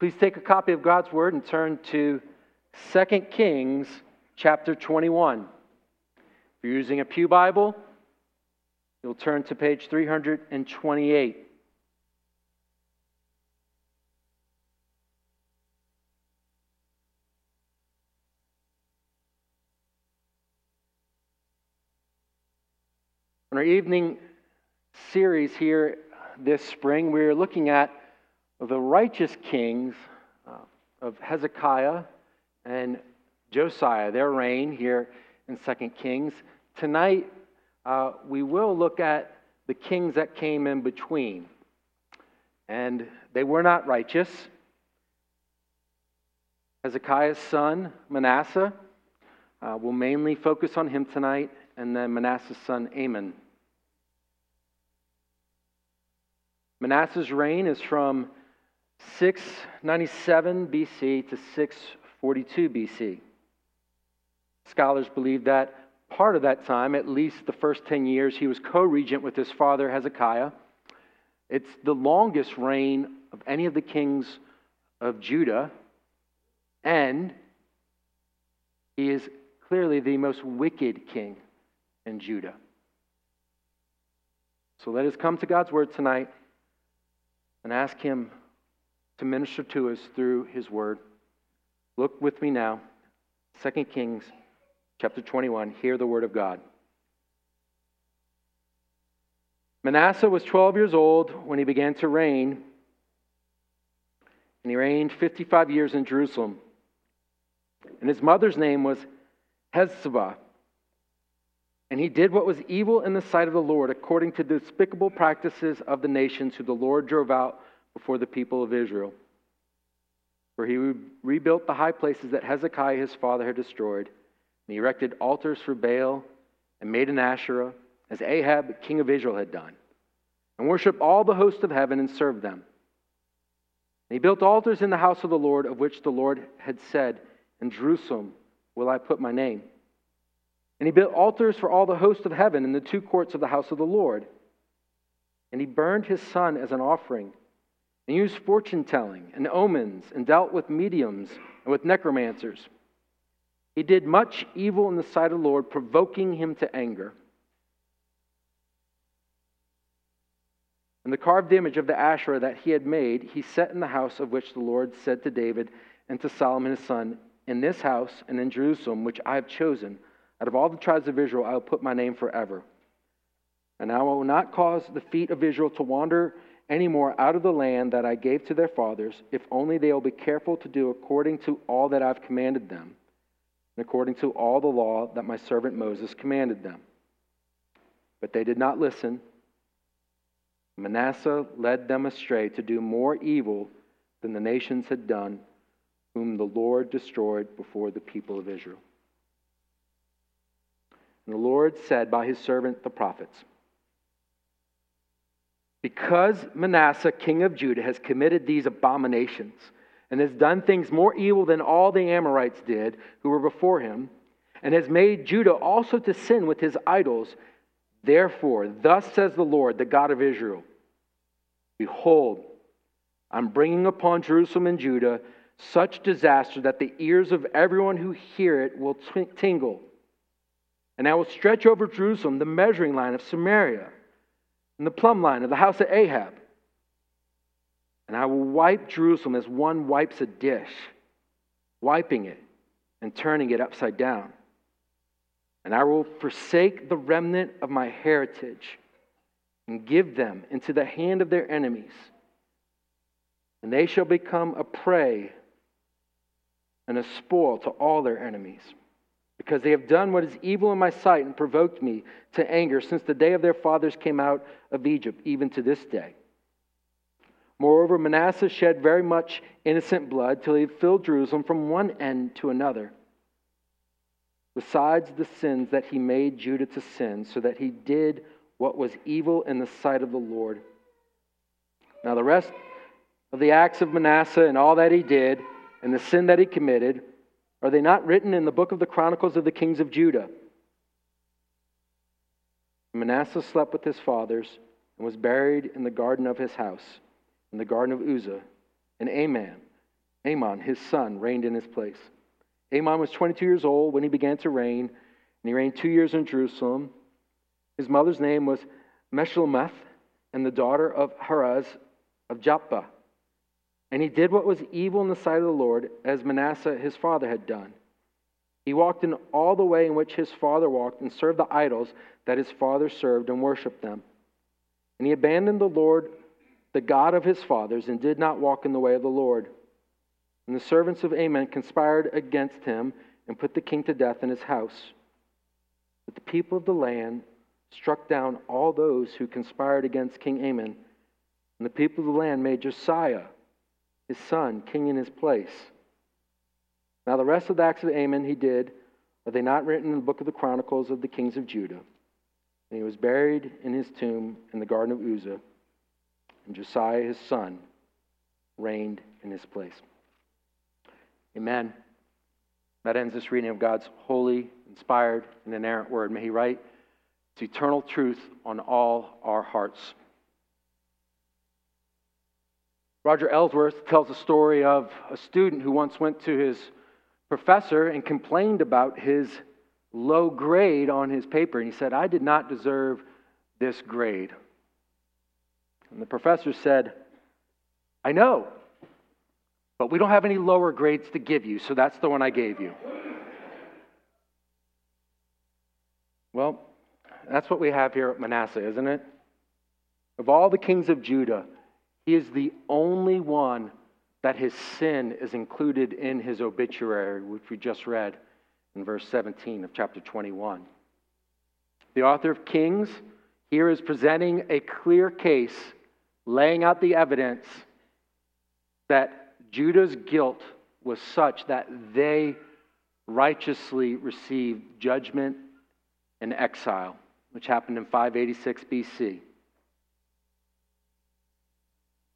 Please take a copy of God's Word and turn to 2 Kings chapter 21. If you're using a Pew Bible, you'll turn to page 328. In our evening series here this spring, we're looking at the righteous kings uh, of Hezekiah and Josiah, their reign here in 2 Kings. Tonight, uh, we will look at the kings that came in between. And they were not righteous. Hezekiah's son, Manasseh, uh, we'll mainly focus on him tonight, and then Manasseh's son, Amon. Manasseh's reign is from 697 BC to 642 BC. Scholars believe that part of that time, at least the first 10 years, he was co regent with his father Hezekiah. It's the longest reign of any of the kings of Judah, and he is clearly the most wicked king in Judah. So let us come to God's word tonight and ask Him to minister to us through His Word. Look with me now, 2 Kings chapter 21. Hear the Word of God. Manasseh was 12 years old when he began to reign, and he reigned 55 years in Jerusalem. And his mother's name was Hephzibah. And he did what was evil in the sight of the Lord, according to the despicable practices of the nations who the Lord drove out before the people of Israel. For he rebuilt the high places that Hezekiah his father had destroyed, and he erected altars for Baal and made an Asherah, as Ahab, king of Israel, had done, and worshiped all the hosts of heaven and served them. And he built altars in the house of the Lord, of which the Lord had said, In Jerusalem will I put my name. And he built altars for all the hosts of heaven in the two courts of the house of the Lord. And he burned his son as an offering, and used fortune telling and omens, and dealt with mediums and with necromancers. He did much evil in the sight of the Lord, provoking him to anger. And the carved image of the Asherah that he had made, he set in the house of which the Lord said to David and to Solomon his son, In this house and in Jerusalem, which I have chosen, out of all the tribes of Israel, I will put my name forever. And I will not cause the feet of Israel to wander anymore out of the land that I gave to their fathers, if only they will be careful to do according to all that I've commanded them, and according to all the law that my servant Moses commanded them. But they did not listen. Manasseh led them astray to do more evil than the nations had done, whom the Lord destroyed before the people of Israel. And the Lord said by his servant the prophets, Because Manasseh, king of Judah, has committed these abominations and has done things more evil than all the Amorites did who were before him, and has made Judah also to sin with his idols, therefore, thus says the Lord, the God of Israel Behold, I'm bringing upon Jerusalem and Judah such disaster that the ears of everyone who hear it will tingle and I will stretch over Jerusalem the measuring line of Samaria and the plumb line of the house of Ahab. And I will wipe Jerusalem as one wipes a dish, wiping it and turning it upside down. And I will forsake the remnant of my heritage and give them into the hand of their enemies. And they shall become a prey and a spoil to all their enemies because they have done what is evil in my sight and provoked me to anger since the day of their fathers came out of Egypt, even to this day. Moreover, Manasseh shed very much innocent blood till he filled Jerusalem from one end to another. Besides the sins that he made Judah to sin, so that he did what was evil in the sight of the Lord. Now, the rest of the acts of Manasseh and all that he did, and the sin that he committed, are they not written in the book of the Chronicles of the Kings of Judah? Manasseh slept with his fathers and was buried in the garden of his house, in the garden of Uzzah. And Amon, Amon, his son, reigned in his place. Amon was 22 years old when he began to reign, and he reigned two years in Jerusalem. His mother's name was Meshullemeth, and the daughter of Haruz of Jotbah. And he did what was evil in the sight of the Lord, as Manasseh his father had done. He walked in all the way in which his father walked, and served the idols that his father served, and worshipped them. And he abandoned the Lord, the God of his fathers, and did not walk in the way of the Lord. And the servants of Amon conspired against him and put the king to death in his house. But the people of the land struck down all those who conspired against King Amon. And the people of the land made Josiah, his son, king in his place. Now, the rest of the acts of Amon he did, are they not written in the book of the Chronicles of the kings of Judah? And he was buried in his tomb in the garden of Uzzah, and Josiah his son reigned in his place. Amen. That ends this reading of God's holy, inspired, and inerrant word. May he write its eternal truth on all our hearts. Roger Ellsworth tells a story of a student who once went to his professor and complained about his low grade on his paper. And he said, I did not deserve this grade. And the professor said, I know, but we don't have any lower grades to give you, so that's the one I gave you. Well, that's what we have here at Manasseh, isn't it? Of all the kings of Judah, he is the only one that his sin is included in his obituary, which we just read in verse 17 of chapter 21. The author of Kings here is presenting a clear case, laying out the evidence that Judah's guilt was such that they righteously received judgment and exile, which happened in 586 BC.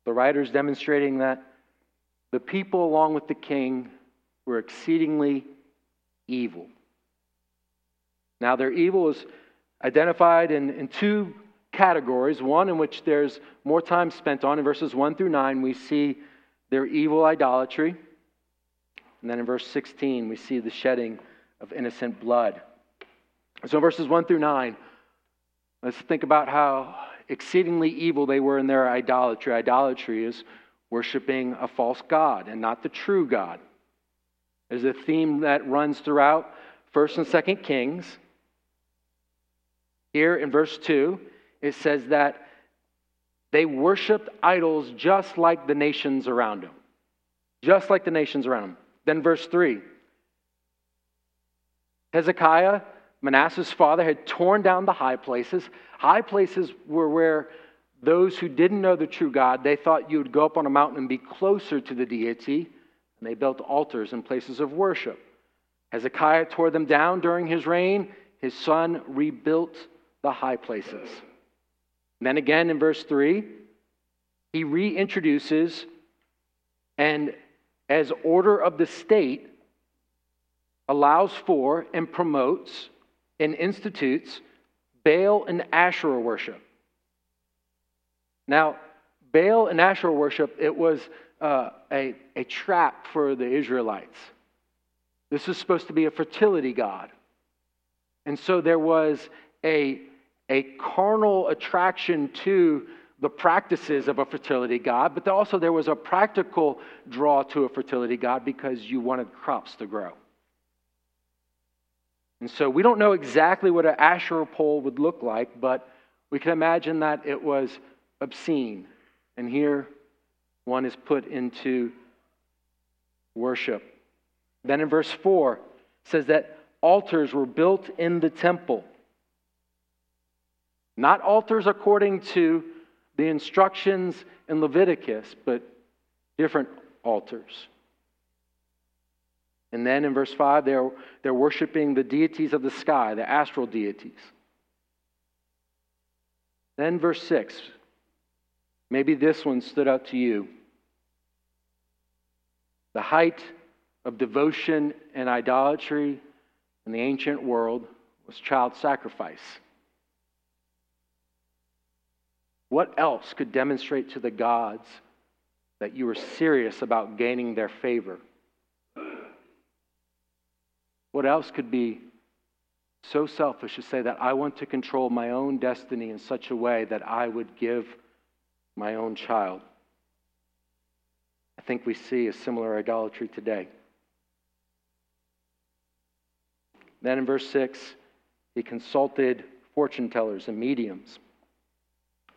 The writer's demonstrating that the people, along with the king, were exceedingly evil. Now, their evil is identified in, in two categories. One in which there's more time spent on. In verses 1 through 9, we see their evil idolatry. And then in verse 16, we see the shedding of innocent blood. So, in verses 1 through 9, let's think about how exceedingly evil they were in their idolatry. Idolatry is worshiping a false God and not the true God. There's a theme that runs throughout 1st and 2nd Kings. Here in verse 2, it says that they worshiped idols just like the nations around them. Just like the nations around them. Then verse 3 Hezekiah, Manasseh's father, had torn down the high places. High places were where those who didn't know the true God, they thought you would go up on a mountain and be closer to the deity and they built altars and places of worship. Hezekiah tore them down during his reign. His son rebuilt the high places. And then again in verse 3, he reintroduces and, as order of the state, allows for and promotes and institutes Baal and Asherah worship. Now, Baal and Asherah worship, it was uh, a, a trap for the Israelites. This is supposed to be a fertility god. And so there was a, a carnal attraction to the practices of a fertility god, but also there was a practical draw to a fertility god because you wanted crops to grow. And so we don't know exactly what an Asherah pole would look like, but we can imagine that it was obscene. And here one is put into worship. Then in verse 4 says that altars were built in the temple. Not altars according to the instructions in Leviticus, but different altars. And then in verse 5, they're, they're worshiping the deities of the sky, the astral deities. Then verse 6, maybe this one stood out to you. The height of devotion and idolatry in the ancient world was child sacrifice. What else could demonstrate to the gods that you were serious about gaining their favor. What else could be so selfish to say that I want to control my own destiny in such a way that I would give my own child? I think we see a similar idolatry today. Then in verse 6, he consulted fortune tellers and mediums.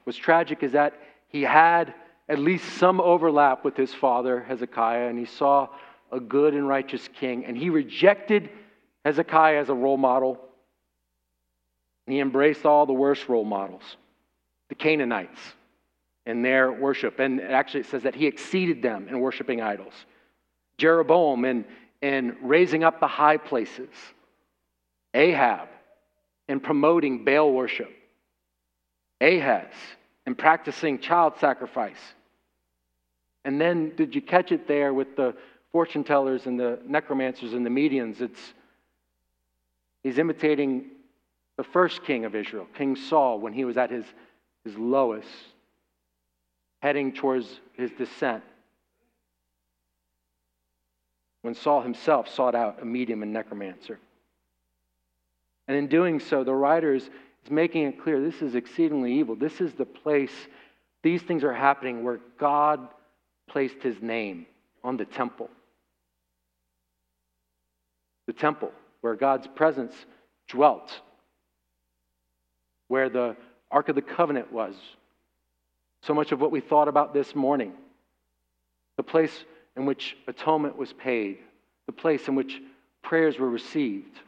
What's tragic is that he had at least some overlap with his father, Hezekiah, and he saw a good and righteous king, and he rejected Hezekiah as a role model. He embraced all the worst role models, the Canaanites in their worship. And actually, it says that he exceeded them in worshiping idols. Jeroboam in, in raising up the high places. Ahab in promoting Baal worship. Ahaz in practicing child sacrifice. And then, did you catch it there with the fortune tellers and the necromancers and the mediums? It's he's imitating the first king of Israel, King Saul, when he was at his, his lowest, heading towards his descent. When Saul himself sought out a medium and necromancer. And in doing so, the writer is, is making it clear this is exceedingly evil. This is the place, these things are happening where God placed his name on the temple. The temple, where God's presence dwelt, where the Ark of the Covenant was. So much of what we thought about this morning. The place in which atonement was paid, the place in which prayers were received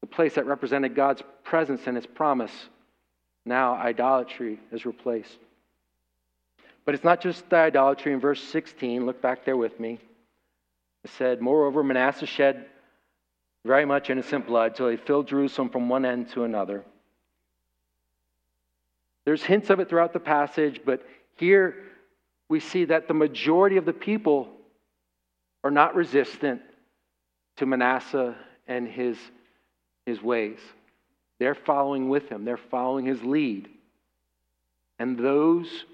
the place that represented God's presence and his promise. Now idolatry is replaced. But it's not just the idolatry. In verse 16, look back there with me. It said, Moreover, Manasseh shed very much innocent blood till they filled Jerusalem from one end to another. There's hints of it throughout the passage, but here we see that the majority of the people are not resistant to Manasseh and his his ways. They're following with him, they're following his lead. And those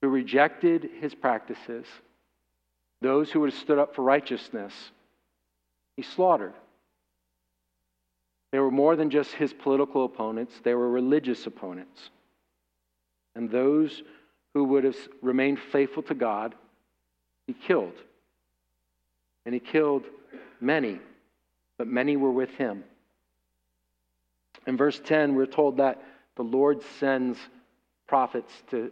who rejected his practices, those who would have stood up for righteousness, he slaughtered. They were more than just his political opponents, they were religious opponents. And those who would have remained faithful to God, he killed. And he killed many, but many were with him. In verse 10, we're told that the Lord sends prophets to,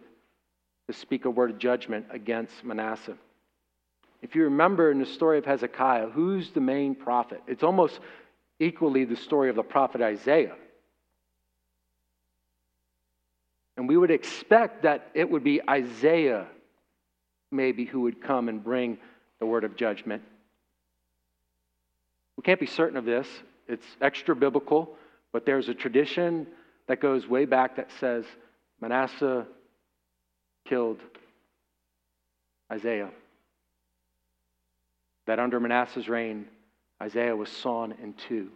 to speak a word of judgment against Manasseh. If you remember in the story of Hezekiah, who's the main prophet? It's almost equally the story of the prophet Isaiah. And we would expect that it would be Isaiah, maybe, who would come and bring the word of judgment. We can't be certain of this. It's extra biblical. But there's a tradition that goes way back that says Manasseh killed Isaiah. That under Manasseh's reign, Isaiah was sawn in two.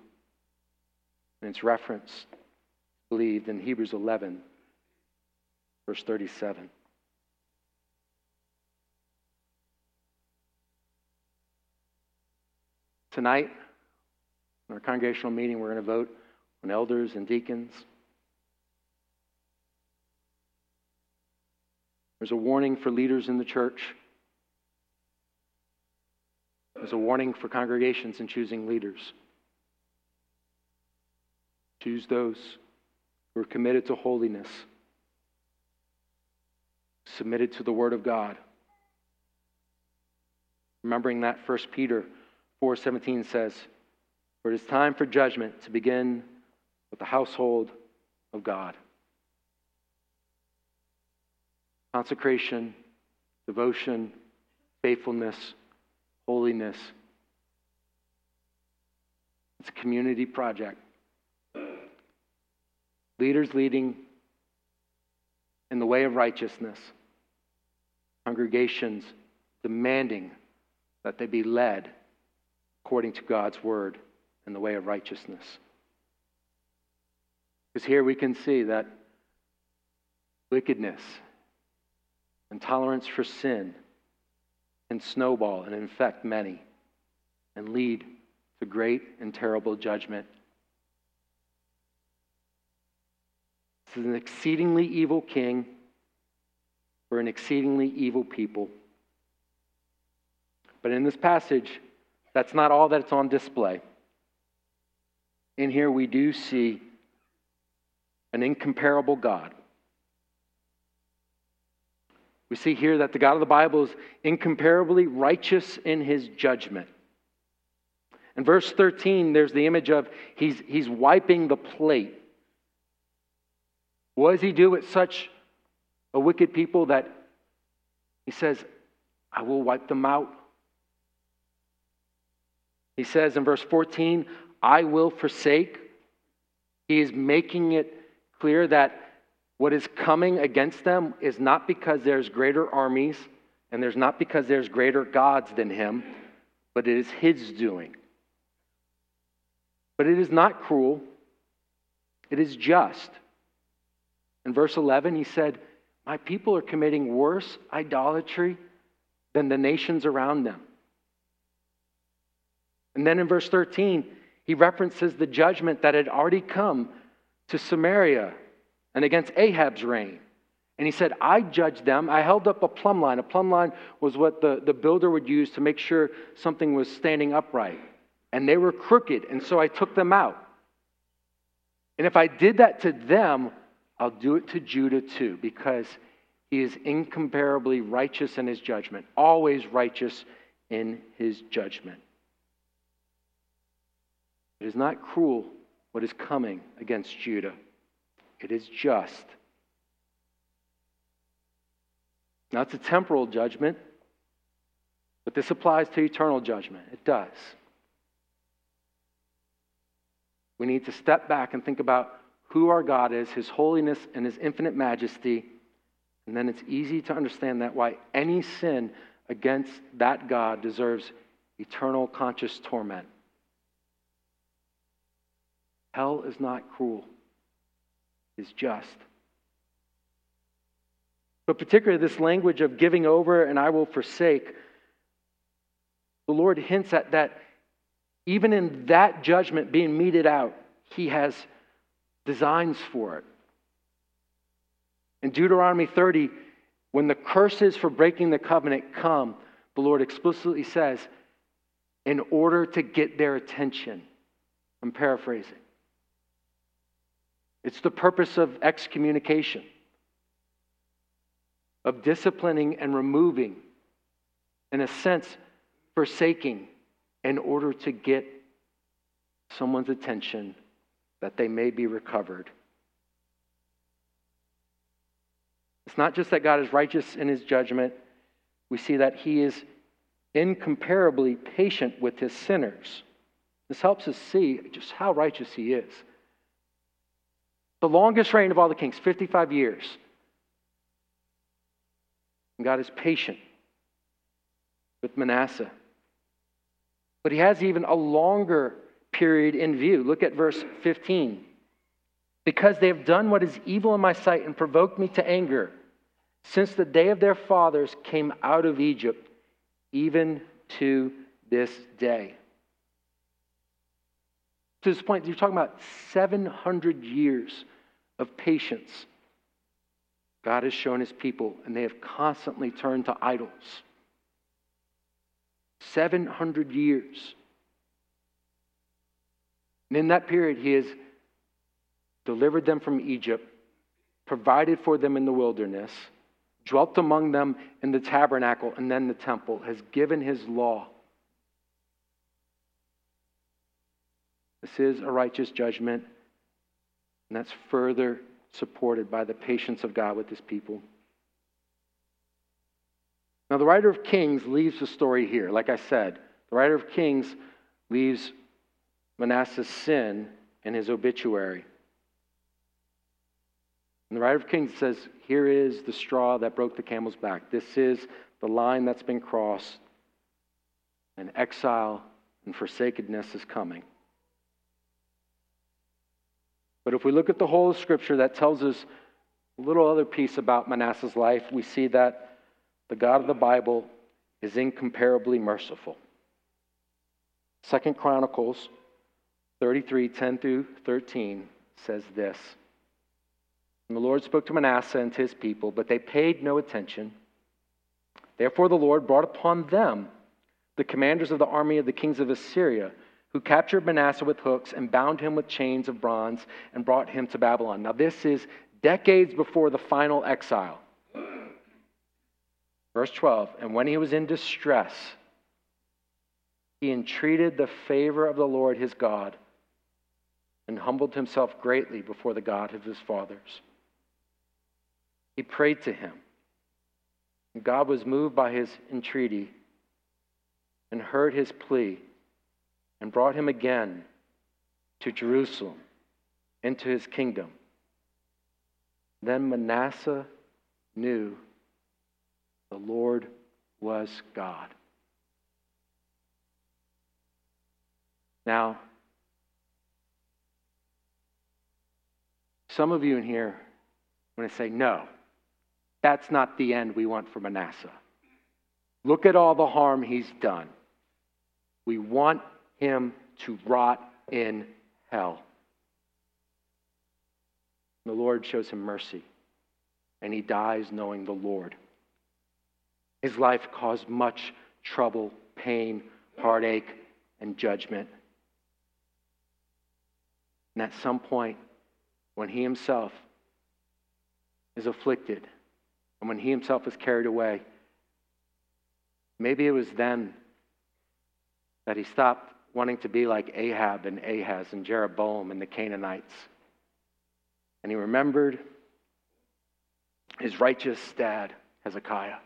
And it's referenced, believed, in Hebrews 11, verse 37. Tonight, in our congregational meeting, we're going to vote on elders and deacons. There's a warning for leaders in the church. There's a warning for congregations in choosing leaders. Choose those who are committed to holiness, submitted to the Word of God. Remembering that 1 Peter 4:17 says, "For it is time for judgment to begin with the household of God. Consecration, devotion, faithfulness, holiness. It's a community project. Leaders leading in the way of righteousness, congregations demanding that they be led according to God's word in the way of righteousness. Because here we can see that wickedness and intolerance for sin can snowball and infect many and lead to great and terrible judgment. This is an exceedingly evil king for an exceedingly evil people. But in this passage, that's not all that's on display. In here, we do see an incomparable God. We see here that the God of the Bible is incomparably righteous in his judgment. In verse 13, there's the image of he's, he's wiping the plate. What does he do with such a wicked people that he says, I will wipe them out? He says in verse 14, I will forsake. He is making it clear that what is coming against them is not because there's greater armies and there's not because there's greater gods than him, but it is his doing. But it is not cruel, it is just. In verse 11, he said, My people are committing worse idolatry than the nations around them. And then in verse 13, he references the judgment that had already come to Samaria and against Ahab's reign. And he said, I judged them. I held up a plumb line. A plumb line was what the, the builder would use to make sure something was standing upright. And they were crooked, and so I took them out. And if I did that to them, I'll do it to Judah too, because he is incomparably righteous in his judgment, always righteous in his judgment. It is not cruel what is coming against Judah, it is just. Now, it's a temporal judgment, but this applies to eternal judgment. It does. We need to step back and think about who our God is, His holiness, and His infinite majesty. And then it's easy to understand that why any sin against that God deserves eternal conscious torment. Hell is not cruel, it's just. But particularly this language of giving over and I will forsake, the Lord hints at that even in that judgment being meted out, He has designs for it. In Deuteronomy 30, when the curses for breaking the covenant come, the Lord explicitly says, in order to get their attention. I'm paraphrasing. It's the purpose of excommunication, of disciplining and removing, in a sense, forsaking, in order to get someone's attention that they may be recovered. It's not just that God is righteous in his judgment, we see that he is incomparably patient with his sinners. This helps us see just how righteous he is. The longest reign of all the kings, 55 years. And God is patient with Manasseh. But he has even a longer period in view. Look at verse 15. Because they have done what is evil in my sight and provoked me to anger, since the day of their fathers came out of Egypt, even to this day. To this point, you're talking about 700 years of patience God has shown his people, and they have constantly turned to idols. 700 years. And in that period, he has delivered them from Egypt, provided for them in the wilderness, dwelt among them in the tabernacle and then the temple, has given his law. This is a righteous judgment and that's further supported by the patience of God with his people. Now, the writer of Kings leaves the story here. Like I said, the writer of Kings leaves Manasseh's sin in his obituary. And the writer of Kings says, Here is the straw that broke the camel's back. This is the line that's been crossed, and exile and forsakenness is coming. But if we look at the whole of Scripture, that tells us a little other piece about Manasseh's life. We see that the God of the Bible is incomparably merciful. Second Chronicles 33, 10 through 13 says this. And the Lord spoke to Manasseh and to his people, but they paid no attention. Therefore, the Lord brought upon them the commanders of the army of the kings of Assyria, who captured Manasseh with hooks and bound him with chains of bronze and brought him to Babylon. Now, this is decades before the final exile. Verse 12 And when he was in distress, he entreated the favor of the Lord his God and humbled himself greatly before the God of his fathers. He prayed to him. And God was moved by his entreaty and heard his plea and brought him again to Jerusalem into his kingdom. Then Manasseh knew the Lord was God. Now, some of you in here want to say, no, that's not the end we want for Manasseh. Look at all the harm he's done. We want him to rot in hell. The Lord shows him mercy, and he dies knowing the Lord. His life caused much trouble, pain, heartache, and judgment. And at some point, when he himself is afflicted, and when he himself is carried away, maybe it was then that he stopped wanting to be like Ahab and Ahaz and Jeroboam and the Canaanites. And he remembered his righteous dad, Hezekiah.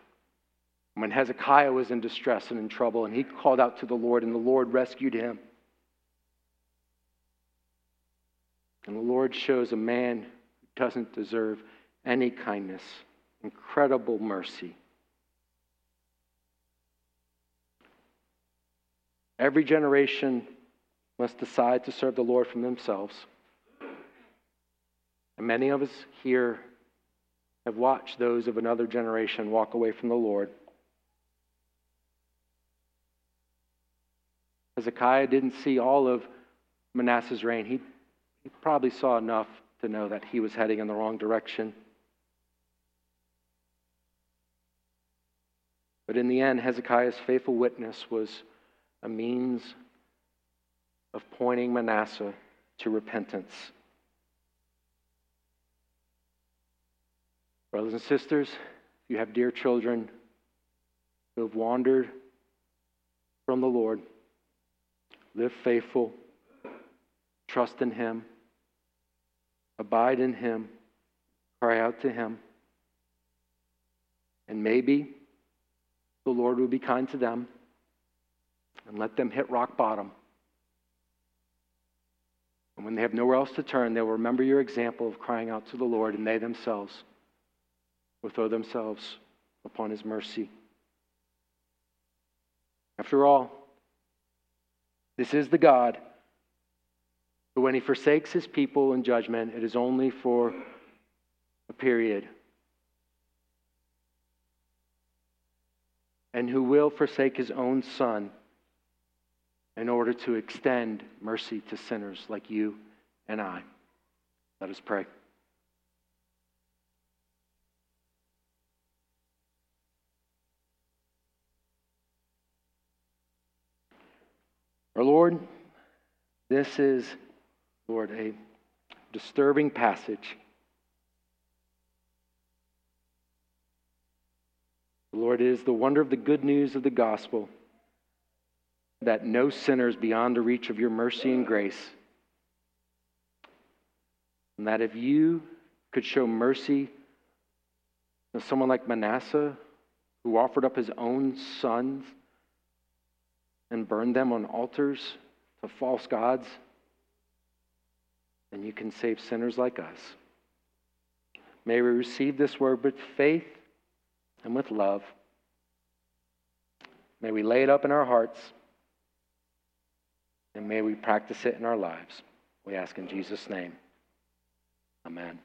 When Hezekiah was in distress and in trouble, and he called out to the Lord, and the Lord rescued him. And the Lord shows a man who doesn't deserve any kindness, incredible mercy. Every generation must decide to serve the Lord from themselves. And many of us here have watched those of another generation walk away from the Lord. Hezekiah didn't see all of Manasseh's reign. He, he probably saw enough to know that he was heading in the wrong direction. But in the end, Hezekiah's faithful witness was a means of pointing Manasseh to repentance. Brothers and sisters, if you have dear children who have wandered from the Lord, live faithful, trust in Him, abide in Him, cry out to Him, and maybe the Lord will be kind to them and let them hit rock bottom. And when they have nowhere else to turn, they'll remember your example of crying out to the Lord, and they themselves will throw themselves upon his mercy. After all, this is the God who, when he forsakes his people in judgment, it is only for a period. And who will forsake his own son in order to extend mercy to sinners like you and I. Let us pray. Our Lord, this is, Lord, a disturbing passage. Lord, it is the wonder of the good news of the gospel that no sinner is beyond the reach of your mercy and grace. And that if you could show mercy to someone like Manasseh, who offered up his own sons and burned them on altars to false gods, then you can save sinners like us. May we receive this word with faith and with love. May we lay it up in our hearts and may we practice it in our lives. We ask in Jesus' name. Amen.